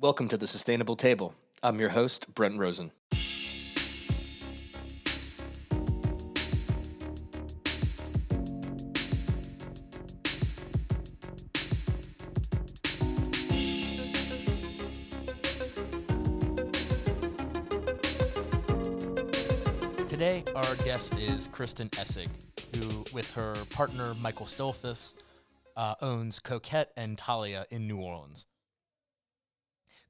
Welcome to the Sustainable Table. I'm your host, Brent Rosen. Today, our guest is Kristen Essig, who, with her partner Michael Stoltzfus, uh, owns Coquette and Thalia in New Orleans.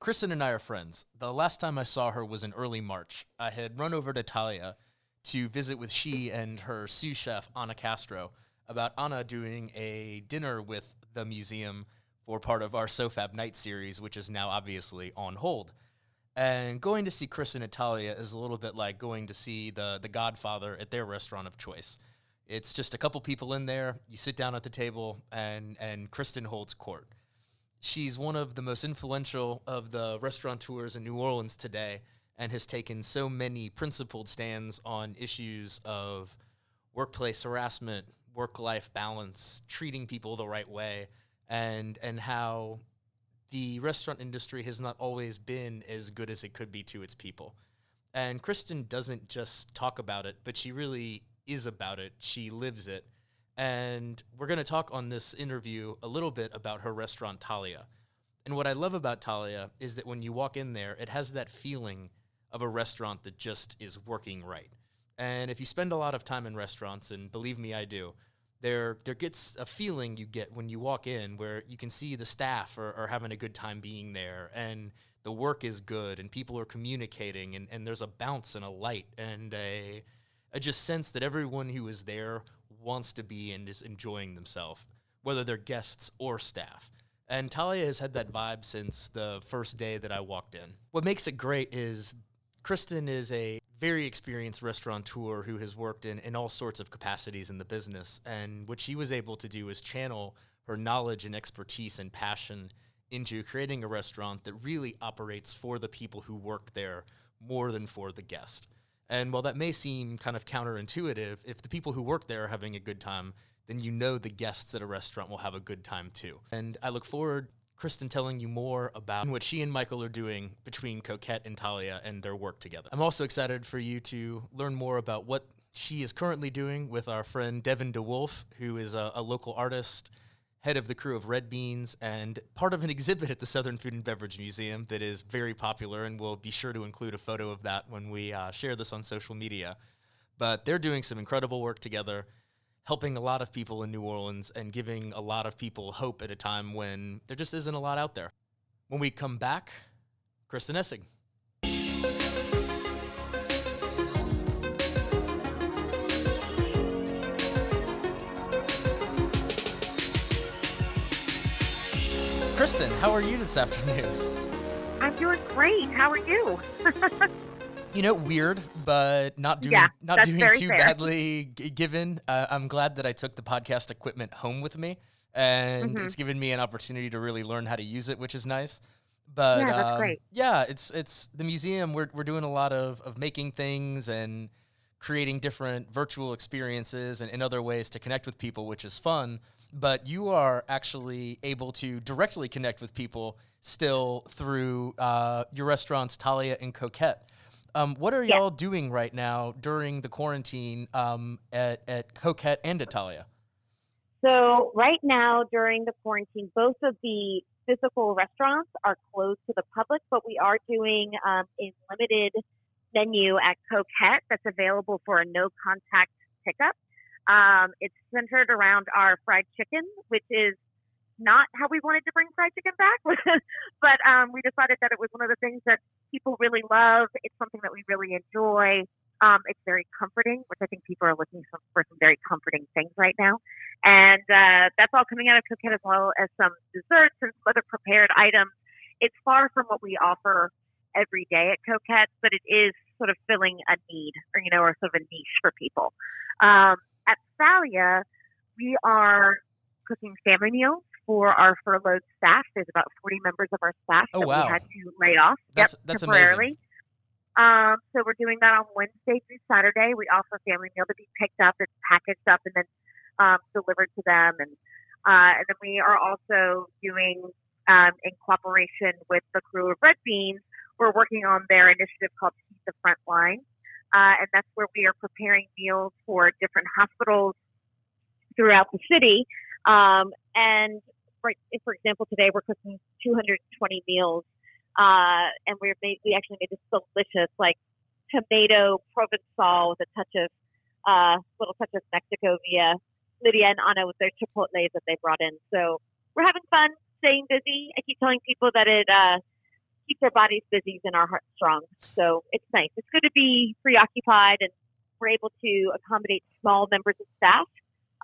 Kristen and I are friends. The last time I saw her was in early March. I had run over to Thalia to visit with she and her sous chef, Anna Castro, about Anna doing a dinner with the museum for part of our SOFAB night series, which is now obviously on hold. And going to see Kristen and Thalia is a little bit like going to see the the Godfather at their restaurant of choice. It's just a couple people in there. You sit down at the table, and and Kristen holds court. She's one of the most influential of the restaurateurs in New Orleans today, and has taken so many principled stands on issues of workplace harassment, work life balance, treating people the right way, and and how the restaurant industry has not always been as good as it could be to its people. And Kristen doesn't just talk about it, but she really is about it. She lives it. And we're going to talk on this interview a little bit about her restaurant, Thalia. And what I love about Thalia is that when you walk in there, it has that feeling of a restaurant that just is working right. And if you spend a lot of time in restaurants, and believe me, I do, there there gets a feeling you get when you walk in where you can see the staff are, are having a good time being there and the work is good and people are communicating and, and there's a bounce and a light and a, a just sense that everyone who is there wants to be and is enjoying themselves, whether they're guests or staff. And Thalia has had that vibe since the first day that I walked in. What makes it great is Kristen is a very experienced restaurateur who has worked in, in all sorts of capacities in the business. And what she was able to do is channel her knowledge and expertise and passion into creating a restaurant that really operates for the people who work there more than for the guest. And while that may seem kind of counterintuitive, if the people who work there are having a good time, then you know the guests at a restaurant will have a good time too. And I look forward Kristen telling you more about what she and Michael are doing between Coquette and Thalia and their work together. I'm also excited for you to learn more about what she is currently doing with our friend Devin De Wulf, who is a, a local artist, head of the Krewe of Red Beans, and part of an exhibit at the Southern Food and Beverage Museum that is very popular, and we'll be sure to include a photo of that when we uh, share this on social media. But they're doing some incredible work together helping a lot of people in New Orleans and giving a lot of people hope at a time when there just isn't a lot out there. When we come back, Kristen Essig. Kristen, how are you this afternoon? I'm doing great. How are you? you know, weird, but not doing Yeah, not doing too fair. badly. g- Given, uh, I'm glad that I took the podcast equipment home with me, and Mhm. it's given me an opportunity to really learn how to use it, which is nice. But Yeah, that's um, great. yeah, it's it's the museum. We're we're doing a lot of of making things and creating different virtual experiences and, and other ways to connect with people, which is fun. But you are actually able to directly connect with people still through uh, your restaurants, Thalia and Coquette. Um, what are Yeah. y'all doing right now during the quarantine um, at, at Coquette and at Thalia? So, right now during the quarantine, both of the physical restaurants are closed to the public, but we are doing um, a limited menu at Coquette that's available for a no contact pickup. Um, it's centered around our fried chicken, which is not how we wanted to bring fried chicken back, but um, we decided that it was one of the things that people really love. It's something that we really enjoy. Um, it's very comforting, which I think people are looking for, some very comforting things right now. And uh, that's all coming out of Coquette as well as some desserts and some other prepared items. It's far from what we offer every day at Coquette, but it is sort of filling a need or, you know, or sort of a niche for people. Um, at Thalia, we are cooking family meals for our furloughed staff. There's about 40 members of our staff Oh, that wow. we had to lay off. That's- yep, that's temporarily. Um, so we're doing that on Wednesday through Saturday. We offer family meal to be picked up and packaged up and then um, delivered to them, and uh, and then we are also doing um, in cooperation with the Krewe of Red Beans, we're working on their initiative called Keep the Front Line. Uh, and that's where we are preparing meals for different hospitals throughout the city. Um, and for, for example, today we're cooking 220 meals, uh, and we're made, we actually made this delicious like tomato provençal with a touch of uh, little touch of Mexico via Lydia and Anna with their chipotles that they brought in. So we're having fun, staying busy. I keep telling people that it uh, keeps our bodies busy and our hearts strong. So it's nice. It's good to be preoccupied and we're able to accommodate small members of staff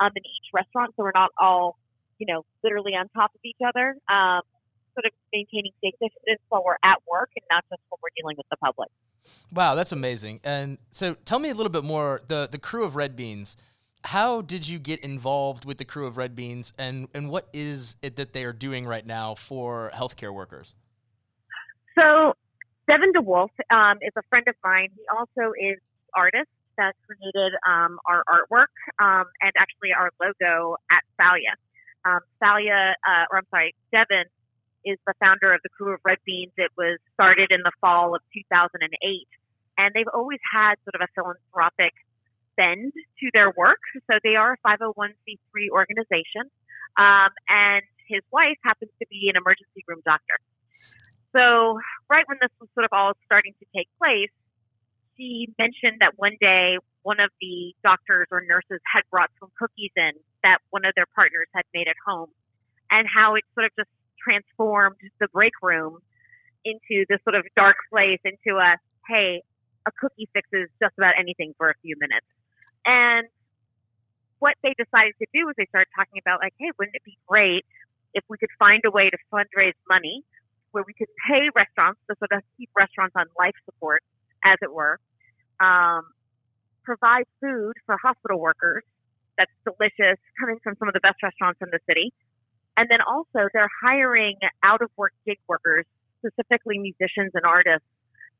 um, in each restaurant, so we're not all, you know, literally on top of each other. Um, sort of maintaining safe distance while we're at work and not just when we're dealing with the public. Wow, that's amazing. And so tell me a little bit more the the Krewe of Red Beans. How did you get involved with the Krewe of Red Beans and and what is it that they are doing right now for healthcare workers? So Devin De Wulf um, is a friend of mine. He also is artist that created um, our artwork um, and actually our logo at Thalia. Um, Thalia, uh, or I'm sorry, Devin is the founder of the Krewe of Red Beans. It was started in the fall of 2008, and they've always had sort of a philanthropic bend to their work. So they are a 501c3 organization, um, and his wife happens to be an emergency room doctor. So right when this was sort of all starting to take place, she mentioned that one day one of the doctors or nurses had brought some cookies in that one of their partners had made at home, and how it sort of just transformed the break room into this sort of dark place, into a hey, a cookie fixes just about anything for a few minutes. And what they decided to do was they started talking about like, hey, wouldn't it be great if we could find a way to fundraise money where we could pay restaurants to sort of keep restaurants on life support, as it were, um, provide food for hospital workers that's delicious, coming from some of the best restaurants in the city, and then also they're hiring out of work gig workers, specifically musicians and artists,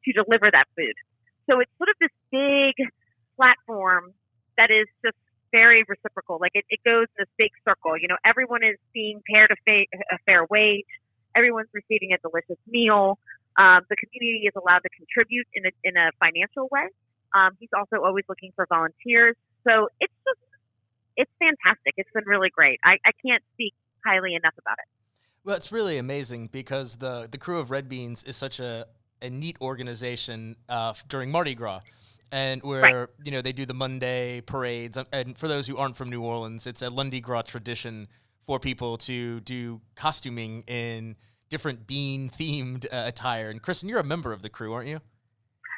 to deliver that food. So it's sort of this big platform that is just very reciprocal. Like it, it goes in this big circle. You know, everyone is being paid a, fa- a fair wage. Everyone's receiving a delicious meal. Um, the community is allowed to contribute in a, in a financial way. Um, he's also always looking for volunteers. So it's just, it's fantastic. It's been really great. I, I can't speak highly enough about it. Well, it's really amazing because the the Krewe of Red Beans is such a, a neat organization uh, during Mardi Gras, and where right. you know they do the Monday parades. And for those who aren't from New Orleans, it's a Lundi Gras tradition for people to do costuming in different bean themed uh, attire. And Kristen, you're a member of the crew, aren't you?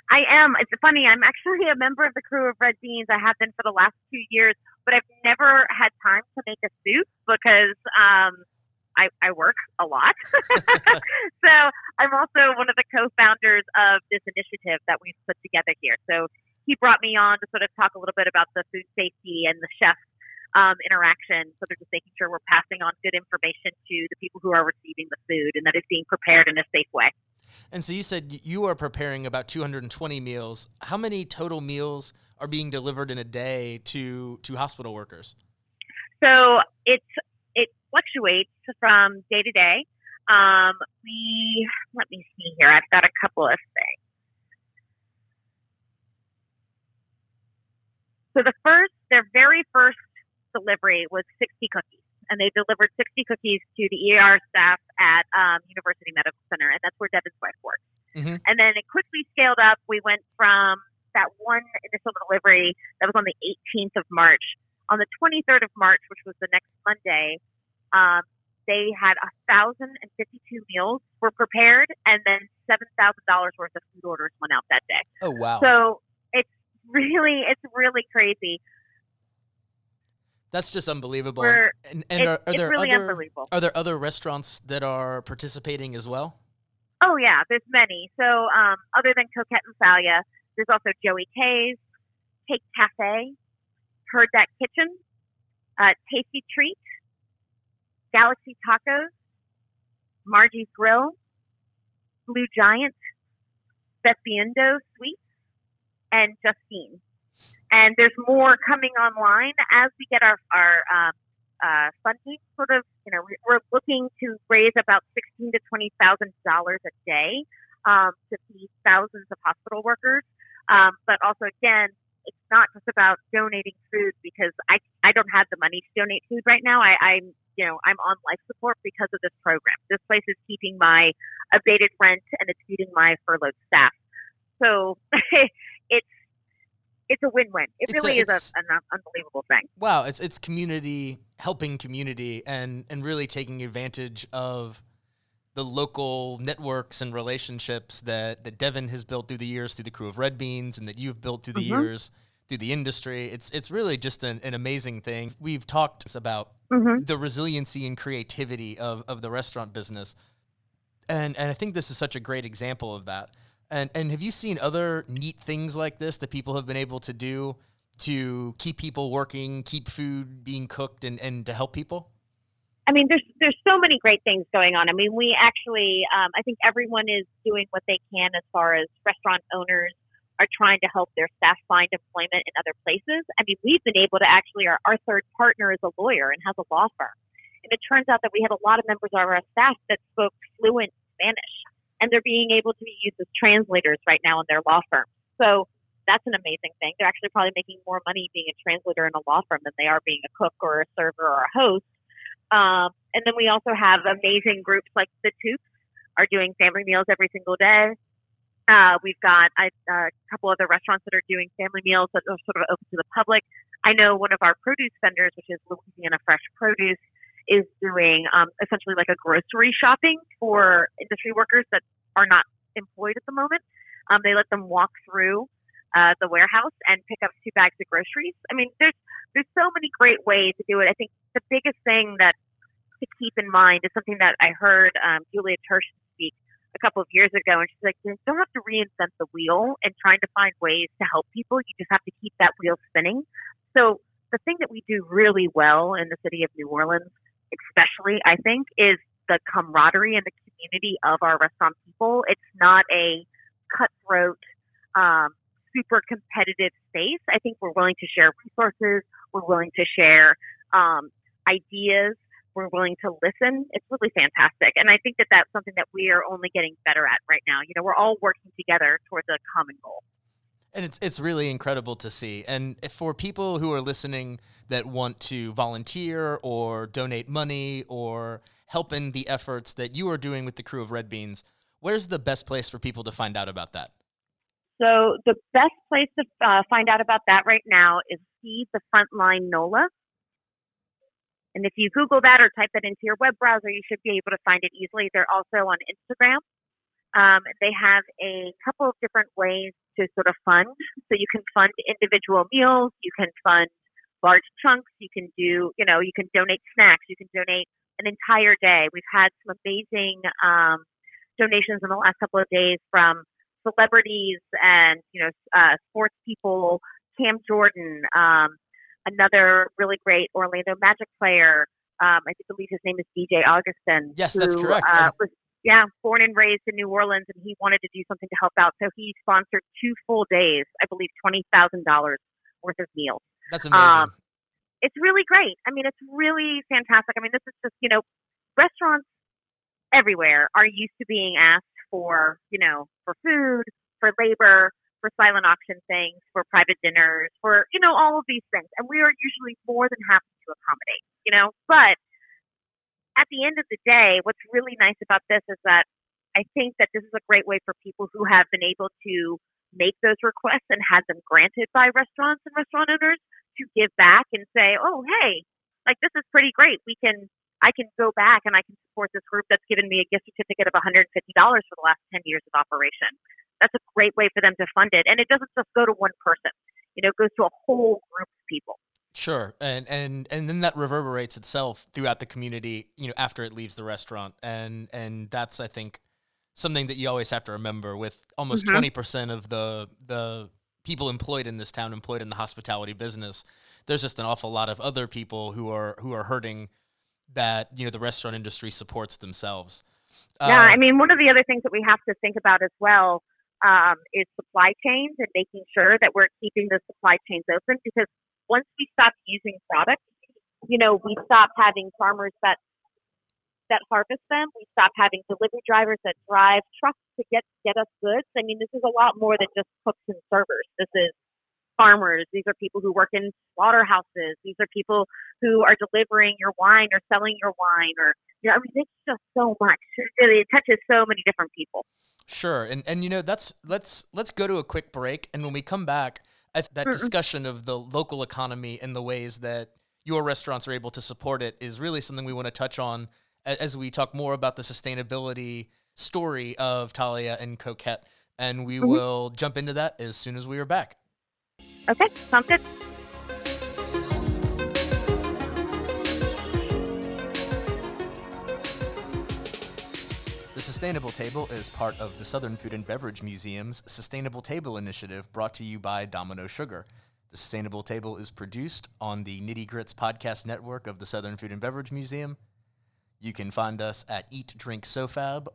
I am. It's funny. I'm actually a member of the Krewe of Red Beans. I have been for the last two years, but I've never had time to make a suit because um, I, I work a lot. so I'm also one of the co-founders of this initiative that we've put together here. So he brought me on to sort of talk a little bit about the food safety and the chef um, interaction. So they're just making sure we're passing on good information to the people who are receiving the food and that it's being prepared in a safe way. And so you said you are preparing about 220 meals. How many total meals are being delivered in a day to to hospital workers? So it's it fluctuates from day to day. Um, we let me see here. I've got a couple of things. So the first, their very first delivery was 60 cookies and they delivered 60 cookies to the ER staff at um, University Medical Center, and that's where Devin's wife works. Mm-hmm. And then it quickly scaled up. We went from that one initial delivery that was on the 18th of March. On the 23rd of March, which was the next Monday, um, they had a thousand and fifty-two meals were prepared, and then seven thousand dollars worth of food orders went out that day. Oh wow! So it's really, it's really crazy. That's just unbelievable. We're, and, and are, are there really other are there other restaurants that are participating as well? Oh yeah, there's many. So um, other than Coquette and Thalia, there's also Joey K's, Cake Cafe, Heard That Kitchen, uh, Tasty Treat, Galaxy Tacos, Margie's Grill, Blue Giant, Bespiendo Sweets, and Justine and there's more coming online as we get our our um, uh, funding. Sort of, you know, we're looking to raise about sixteen to twenty thousand dollars a day um, to feed thousands of hospital workers. Um, but also, again, it's not just about donating food because I I don't have the money to donate food right now. I, I'm you know I'm on life support because of this program. This place is keeping my abated rent and it's feeding my furloughed staff. So it's it's a win-win. It It's a- really is a, an unbelievable thing. Wow, it's it's community helping community and and really taking advantage of the local networks and relationships that that Devin has built through the years through the Krewe of Red Beans and that you've built through the Mhm. years through the industry. It's it's really just an, an amazing thing. We've talked about hmm the resiliency and creativity of, of the restaurant business. And and I think this is such a great example of that. And and have you seen other neat things like this that people have been able to do to keep people working, keep food being cooked and, and to help people? I mean, there's there's so many great things going on. I mean, we actually, um, I think everyone is doing what they can as far as restaurant owners are trying to help their staff find employment in other places. I mean, we've been able to actually, our, our third partner is a lawyer and has a law firm, and it turns out that we had a lot of members of our staff that spoke fluent Spanish, and they're being able to be used as translators right now in their law firm. So. That's an amazing thing. They're actually probably making more money being a translator in a law firm than they are being a cook or a server or a host. Um, and then we also have amazing groups like the Toups are doing family meals every single day. Uh, we've got a, a couple other restaurants that are doing family meals that are sort of open to the public. I know one of our produce vendors, which is Louisiana Fresh Produce, is doing um, essentially like a grocery shopping for industry workers that are not employed at the moment. Um, they let them walk through uh, the warehouse and pick up two bags of groceries. I mean, there's there's so many great ways to do it. I think the biggest thing that to keep in mind is something that I heard um, Julia Tersh speak a couple of years ago, and she's like, "You don't have to reinvent the wheel and trying to find ways to help people. You just have to keep that wheel spinning." So the thing that we do really well in the city of New Orleans, especially, I think, is the camaraderie and the community of our restaurant people. It's not a cutthroat, um, super competitive space. I think we're willing to share resources. We're willing to share um, ideas. We're willing to listen. It's really fantastic. And I think that that's something that we are only getting better at right now. You know, we're all working together towards a common goal. And it's it's really incredible to see. And for people who are listening that want to volunteer or donate money or help in the efforts that you are doing with the Krewe of Red Beans, where's the best place for people to find out about that? So the best place to uh, find out about that right now is Feed the Frontline NOLA. And if you Google that or type that into your web browser, you should be able to find it easily. They're also on Instagram. Um, they have a couple of different ways to sort of fund. So you can fund individual meals, you can fund large chunks, you can do, you know, you can donate snacks, you can donate an entire day. We've had some amazing um, donations in the last couple of days from celebrities and you know uh, sports people. Cam Jordan, um, another really great Orlando Magic player. Um, I believe his name is DJ Augustin. Yes, that's correct. Uh, was yeah, born and raised in New Orleans, and he wanted to do something to help out. So he sponsored two full days, I believe, twenty thousand dollars worth of meals. That's amazing. Um, it's really great. I mean, it's really fantastic. I mean, this is just, you know, restaurants everywhere are used to being asked for, you know, for food, for labor, for silent auction things, for private dinners, for, you know, all of these things. And we are usually more than happy to accommodate, you know, but at the end of the day, what's really nice about this is that I think that this is a great way for people who have been able to make those requests and had them granted by restaurants and restaurant owners to give back and say, "Oh, hey, like this is pretty great. We can I can go back and I can support this group that's given me a gift certificate of $150 for the last 10 years of operation." That's a great way for them to fund it, and it doesn't just go to one person. You know, it goes to a whole group of people. Sure, and and and then that reverberates itself throughout the community. You know, after it leaves the restaurant, and and that's I think something that you always have to remember. With almost Mhm. 20 percent of the the people employed in this town employed in the hospitality business, there's just an awful lot of other people who are who are hurting. That you know the restaurant industry supports themselves. Yeah, Uh, I mean, one of the other things that we have to think about as well um, is supply chains and making sure that we're keeping the supply chains open because once we stop using products, you know, we stopped having farmers that that harvest them. We stopped having delivery drivers that drive trucks to get get us goods. I mean, this is a lot more than just cooks and servers. This is farmers. These are people who work in slaughterhouses. These are people who are delivering your wine or selling your wine or you know, I mean, it's just so much. It touches so many different people. Sure, and and you know that's let's let's go to a quick break, and when we come back, that Mm-mm. discussion of the local economy and the ways that your restaurants are able to support it is really something we want to touch on as we talk more about the sustainability story of Thalia and Coquette, and we mm-hmm. will jump into that as soon as we are back. Okay, sounds good. The Sustainable Table is part of the Southern Food and Beverage Museum's Sustainable Table Initiative brought to you by Domino Sugar. The Sustainable Table is produced on the Nitty Grits podcast network of the Southern Food and Beverage Museum. You can find us at Eat Drink SoFab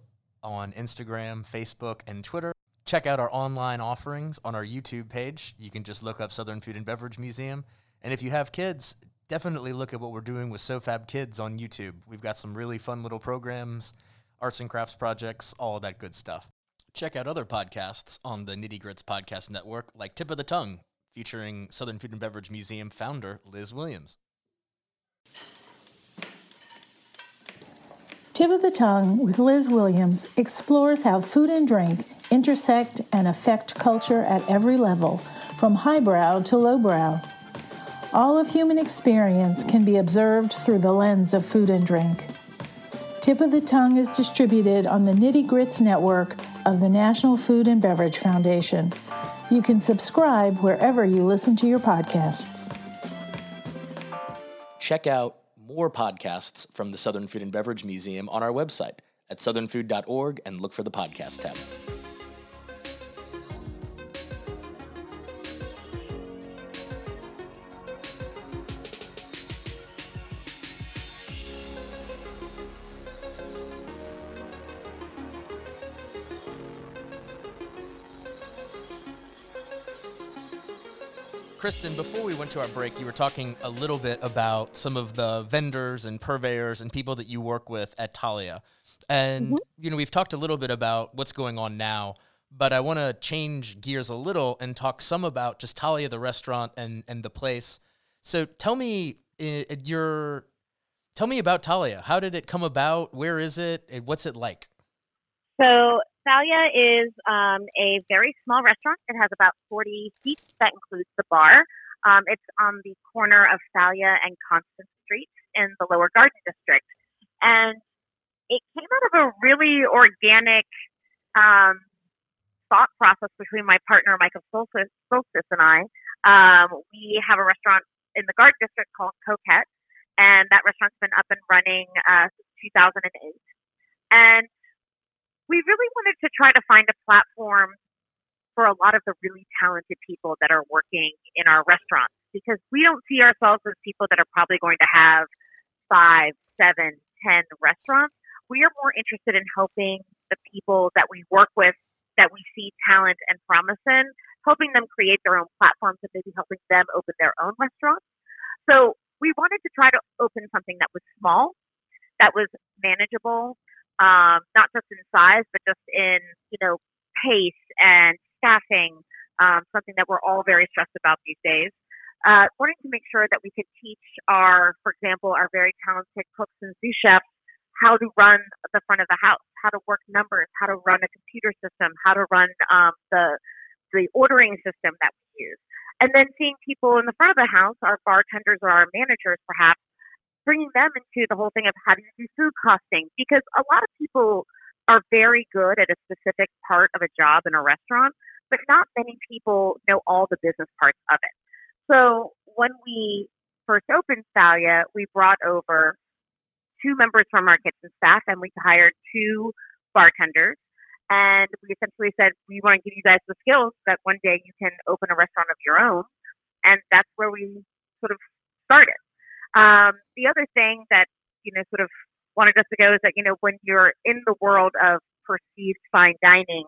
on Instagram, Facebook, and Twitter. Check out our online offerings on our YouTube page. You can just look up Southern Food and Beverage Museum. And if you have kids, definitely look at what we're doing with SoFab Kids on YouTube. We've got some really fun little programs arts and crafts projects, all that good stuff. Check out other podcasts on the Nitty Grits Podcast Network, like Tip of the Tongue, featuring Southern Food and Beverage Museum founder Liz Williams. Tip of the Tongue with Liz Williams explores how food and drink intersect and affect culture at every level, from highbrow to lowbrow. All of human experience can be observed through the lens of food and drink. Tip of the Tongue is distributed on the Nitty Grits network of the National Food and Beverage Foundation. You can subscribe wherever you listen to your podcasts. Check out more podcasts from the Southern Food and Beverage Museum on our website at southernfood.org and look for the podcast tab. Kristen, before we went to our break, you were talking a little bit about some of the vendors and purveyors and people that you work with at Thalia. And, mm-hmm. you know, we've talked a little bit about what's going on now, but I want to change gears a little and talk some about just Thalia, the restaurant and, and the place. So tell me your, tell me about Thalia. How did it come about? Where is it? What's it like? So Thalia is um, a very small restaurant. It has about 40 seats. That includes the bar. Um, it's on the corner of Thalia and Constance Street in the Lower Garden District. And it came out of a really organic um, thought process between my partner, Michael Stoltzfus, and I. Um, we have a restaurant in the Garden District called Coquette, and that restaurant's been up and running uh, since 2008. And we really wanted to try to find a platform for a lot of the really talented people that are working in our restaurants because we don't see ourselves as people that are probably going to have five, seven, ten restaurants. We are more interested in helping the people that we work with that we see talent and promise in, helping them create their own platforms and maybe helping them open their own restaurants. So we wanted to try to open something that was small, that was manageable, um, not just in size, but just in, you know, pace and staffing, um, something that we're all very stressed about these days. Uh, wanting to make sure that we could teach our, for example, our very talented cooks and sous chefs how to run the front of the house, how to work numbers, how to run a computer system, how to run um, the the ordering system that we use, and then seeing people in the front of the house, our bartenders or our managers, perhaps bringing them into the whole thing of how do you do food costing because a lot of people are very good at a specific part of a job in a restaurant, but not many people know all the business parts of it. So when we first opened Thalia, we brought over two members from our kitchen staff and we hired two bartenders. And we essentially said, we want to give you guys the skills that one day you can open a restaurant of your own. And that's where we sort of started. Um, the other thing that, you know, sort of wanted us to go is that, you know, when you're in the world of perceived fine dining,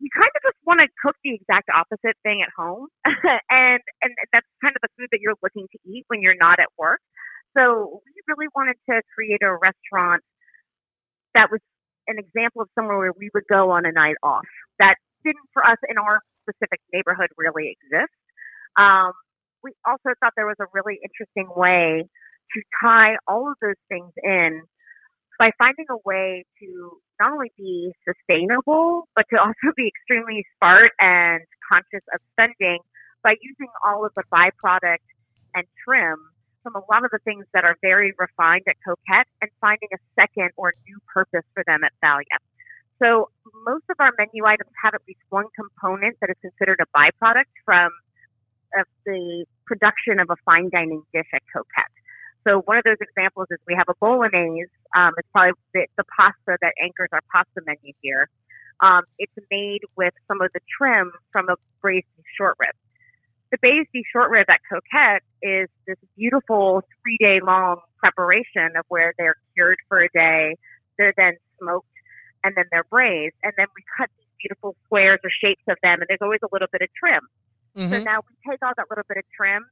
you kind of just want to cook the exact opposite thing at home, and and that's kind of the food that you're looking to eat when you're not at work. So we really wanted to create a restaurant that was an example of somewhere where we would go on a night off. That didn't for us in our specific neighborhood really exist. Um, we also thought there was a really interesting way to tie all of those things in by finding a way to not only be sustainable, but to also be extremely smart and conscious of spending by using all of the byproduct and trim from a lot of the things that are very refined at Coquette and finding a second or new purpose for them at Thalia. So most of our menu items have at least one component that is considered a byproduct from of the production of a fine dining dish at Coquette. So one of those examples is we have a bolognese. Um, it's probably the, the pasta that anchors our pasta menu here. Um, it's made with some of the trim from a braised short rib. The braised short rib at Coquette is this beautiful three day long preparation of where they're cured for a day, they're then smoked, and then they're braised. And then we cut these beautiful squares or shapes of them, and there's always a little bit of trim. Mm-hmm. So now we take all that little bit of trim,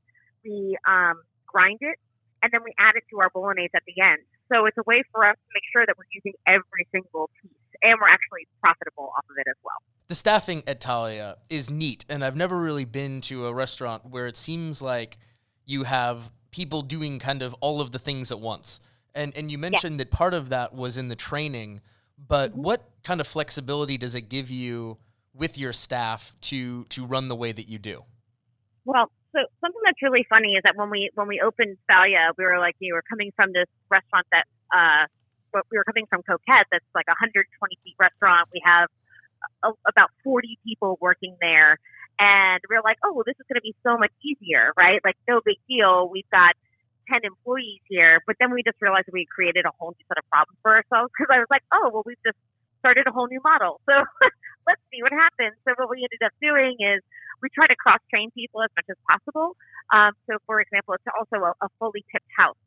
we um, grind it, and then we add it to our bolognese at the end. So it's a way for us to make sure that we're using every single piece and we're actually profitable off of it as well. The staffing at Thalia is neat, and I've never really been to a restaurant where it seems like you have people doing kind of all of the things at once. And and you mentioned yeah. that part of that was in the training, but mm-hmm. what kind of flexibility does it give you with your staff to to run the way that you do? Well, so something that's really funny is that when we when we opened Thalia, we were like, you were coming from this restaurant that uh, we were coming from Coquette, that's like a 120 feet restaurant. We have a, about 40 people working there, and we are like, oh, well, this is going to be so much easier, right? Like, no big deal. We've got 10 employees here, but then we just realized we created a whole new set of problems for ourselves because I was like, oh, well, we've just started a whole new model. So let's see what happens. So what we ended up doing is we try to cross train people as much as possible. Um, so for example, it's also a, a fully tipped house.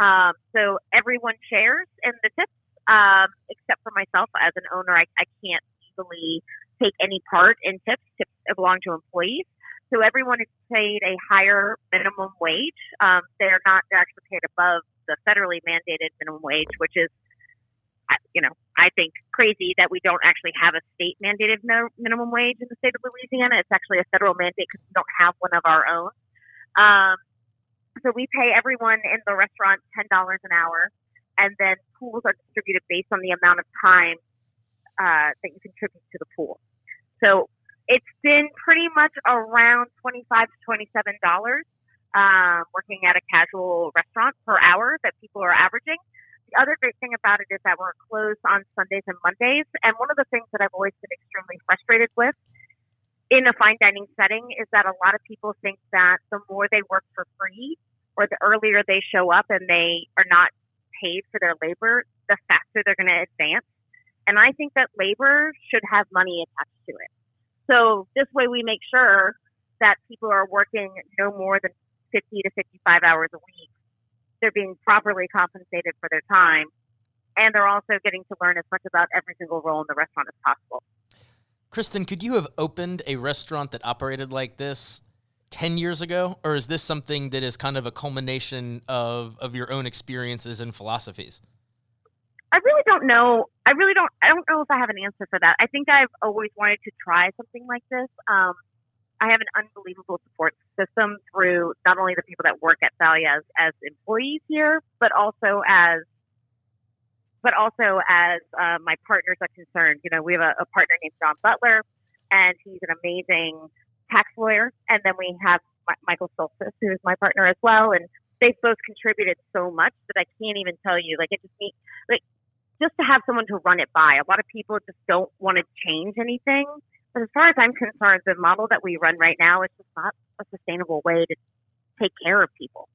Um, so everyone shares in the tips, um, except for myself as an owner. I, I can't easily take any part in tips. Tips belong to employees. So everyone is paid a higher minimum wage. Um, they're not, they're actually paid above the federally mandated minimum wage, which is you know, I think crazy that we don't actually have a state mandated minimum wage in the state of Louisiana. It's actually a federal mandate because we don't have one of our own. Um, so we pay everyone in the restaurant ten dollars an hour, and then pools are distributed based on the amount of time uh, that you contribute to the pool. So it's been pretty much around twenty-five to twenty-seven dollars um, working at a casual restaurant per hour that people are averaging the other great thing about it is that we're closed on Sundays and Mondays. And one of the things that I've always been extremely frustrated with in a fine dining setting is that a lot of people think that the more they work for free or the earlier they show up and they are not paid for their labor, the faster they're going to advance. And I think that labor should have money attached to it. So this way we make sure that people are working no more than 50 to 55 hours a week they're being properly compensated for their time, and they're also getting to learn as much about every single role in the restaurant as possible. Kristen, could you have opened a restaurant that operated like this 10 years ago, or is this something that is kind of a culmination of, of your own experiences and philosophies? I really don't know. I really don't. I don't know if I have an answer for that. I think I've always wanted to try something like this. Um, I have an unbelievable support system through not only the people that work at Thalia as, as employees here, but also as but also as uh, my partners are concerned. You know, we have a, a partner named John Butler, and he's an amazing tax lawyer. And then we have Michael Stoltzfus, who is my partner as well. And they've both contributed so much that I can't even tell you. Like it just me, like just to have someone to run it by. A lot of people just don't want to change anything as far as I'm concerned, the model that we run right now is just not a sustainable way to take care of people.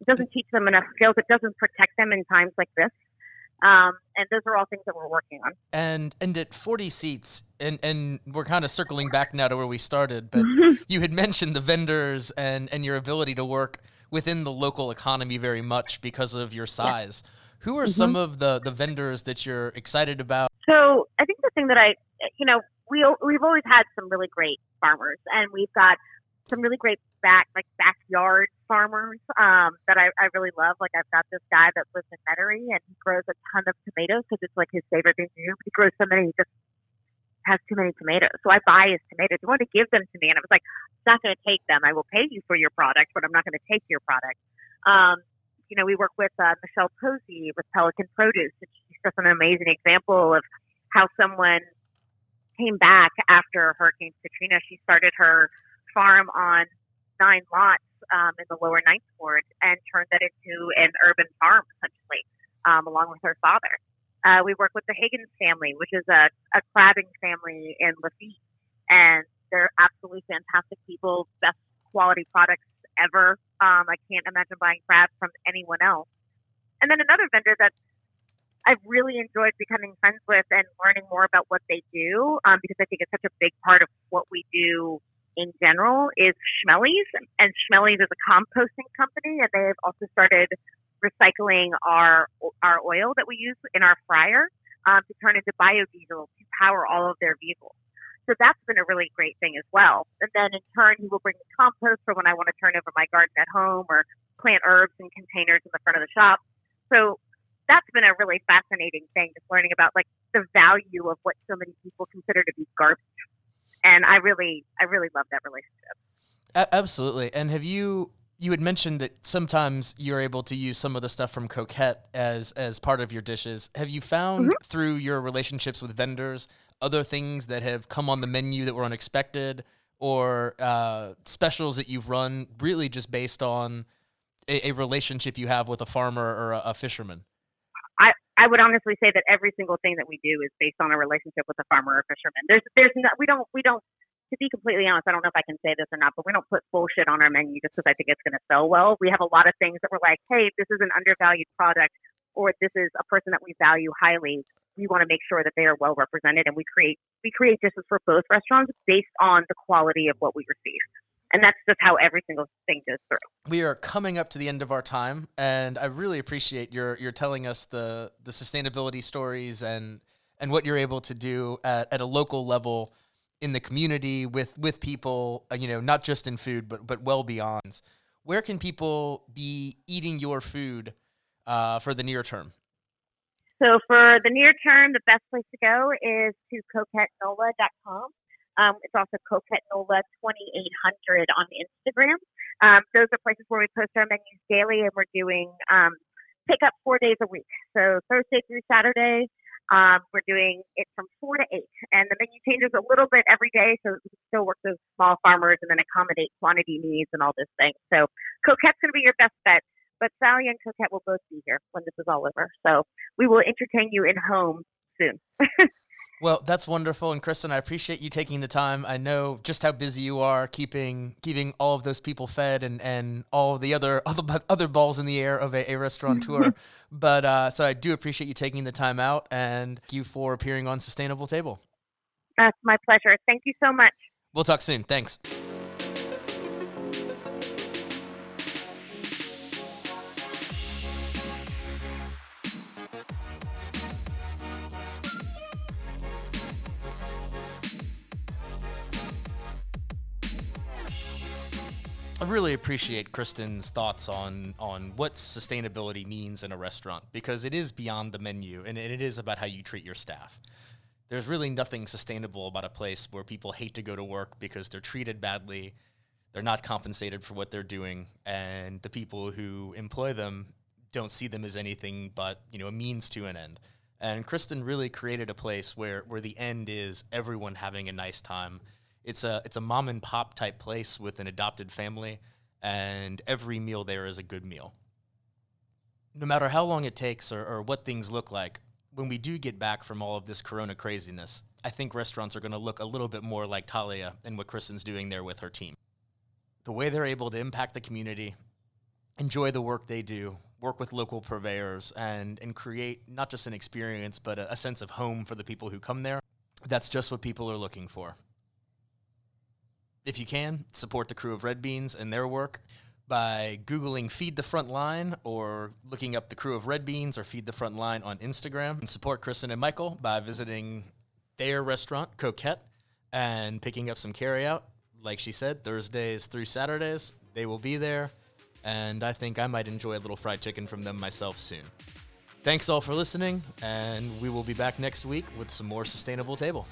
It doesn't teach them enough skills. It doesn't protect them in times like this. Um, and those are all things that we're working on. And and at 40 seats, and and we're kind of circling back now to where we started, but you had mentioned the vendors and and your ability to work within the local economy very much because of your size. Yeah. Who are mm-hmm. some of the the vendors that you're excited about? So I think the thing that I, you know, we we've always had some really great farmers, and we've got some really great back like backyard farmers um, that I, I really love. Like I've got this guy that lives in Metairie, and he grows a ton of tomatoes because it's like his favorite thing to do. He grows so many, he just has too many tomatoes. So I buy his tomatoes. He wanted to give them to me, and I was like, "I'm not going to take them. I will pay you for your product, but I'm not going to take your product." Um, you know, we work with uh, Michelle Posey with Pelican Produce, and she's just an amazing example of how someone came back after Hurricane Katrina. She started her farm on nine lots um, in the lower ninth ward and turned that into an urban farm, essentially, um, along with her father. Uh, we work with the Higgins family, which is a, a crabbing family in Lafitte, and they're absolutely fantastic people, best quality products ever. Um, I can't imagine buying crabs from anyone else. And then another vendor that I've really enjoyed becoming friends with and learning more about what they do um, because I think it's such a big part of what we do in general is Schmelly's. And Schmelly's is a composting company, and they've also started recycling our our oil that we use in our fryer um, to turn into biodiesel to power all of their vehicles. So that's been a really great thing as well. And then in turn, he will bring the compost for when I want to turn over my garden at home or plant herbs in containers in the front of the shop. So that's been a really fascinating thing, just learning about like the value of what so many people consider to be garbage. And I really, I really love that relationship. A- absolutely. And have you you had mentioned that sometimes you're able to use some of the stuff from Coquette as as part of your dishes. Have you found mm-hmm. through your relationships with vendors other things that have come on the menu that were unexpected, or uh, specials that you've run really just based on a, a relationship you have with a farmer or a, a fisherman? I, I would honestly say that every single thing that we do is based on a relationship with a farmer or fisherman. There's there's no, we don't we don't to be completely honest, I don't know if I can say this or not, but we don't put bullshit on our menu just because I think it's going to sell well. We have a lot of things that we're like, hey, this is an undervalued product or this is a person that we value highly. We want to make sure that they are well represented and we create we create dishes for both restaurants based on the quality of what we receive. And that's just how every single thing goes through. We are coming up to the end of our time and I really appreciate your your telling us the the sustainability stories and and what you're able to do at, at a local level in the community with with people, uh, you know, not just in food, but but well beyond. Where can people be eating your food uh, for the near term? So for the near term, the best place to go is to coquettenola.com. Um, it's also coquettenola 2800 on Instagram. Um, those are places where we post our menus daily, and we're doing um, pickup four days a week. So Thursday through Saturday, um, we're doing it from four to eight, and the menu changes a little bit every day, so we can still work with small farmers and then accommodate quantity needs and all this thing. So Coquette's going to be your best bet, but Sally and Coquette will both be here when this is all over. So we will entertain you in home soon. Well, that's wonderful, and Kristen, I appreciate you taking the time. I know just how busy you are keeping keeping all of those people fed and and all the other other other balls in the air of a, a restaurateur. but uh, so I do appreciate you taking the time out, and thank you for appearing on Sustainable Table. That's my pleasure. Thank you so much. We'll talk soon. Thanks. I really appreciate Kristen's thoughts on on what sustainability means in a restaurant because it is beyond the menu and it is about how you treat your staff. There's really nothing sustainable about a place where people hate to go to work because they're treated badly, they're not compensated for what they're doing, and the people who employ them don't see them as anything but, you know, a means to an end. And Kristen really created a place where where the end is everyone having a nice time it's a it's a mom and pop type place with an adopted family, and every meal there is a good meal. No matter how long it takes or, or what things look like, when we do get back from all of this corona craziness, I think restaurants are going to look a little bit more like Thalia and what Kristen's doing there with her team. The way they're able to impact the community, enjoy the work they do, work with local purveyors, and, and create not just an experience, but a, a sense of home for the people who come there. That's just what people are looking for. If you can, support the Krewe of Red Beans and their work by Googling Feed the Front Line or looking up the Krewe of Red Beans or Feed the Front Line on Instagram. And support Kristen and Michael by visiting their restaurant, Coquette, and picking up some carryout. Like she said, Thursdays through Saturdays, they will be there. And I think I might enjoy a little fried chicken from them myself soon. Thanks all for listening, and we will be back next week with some more Sustainable Table.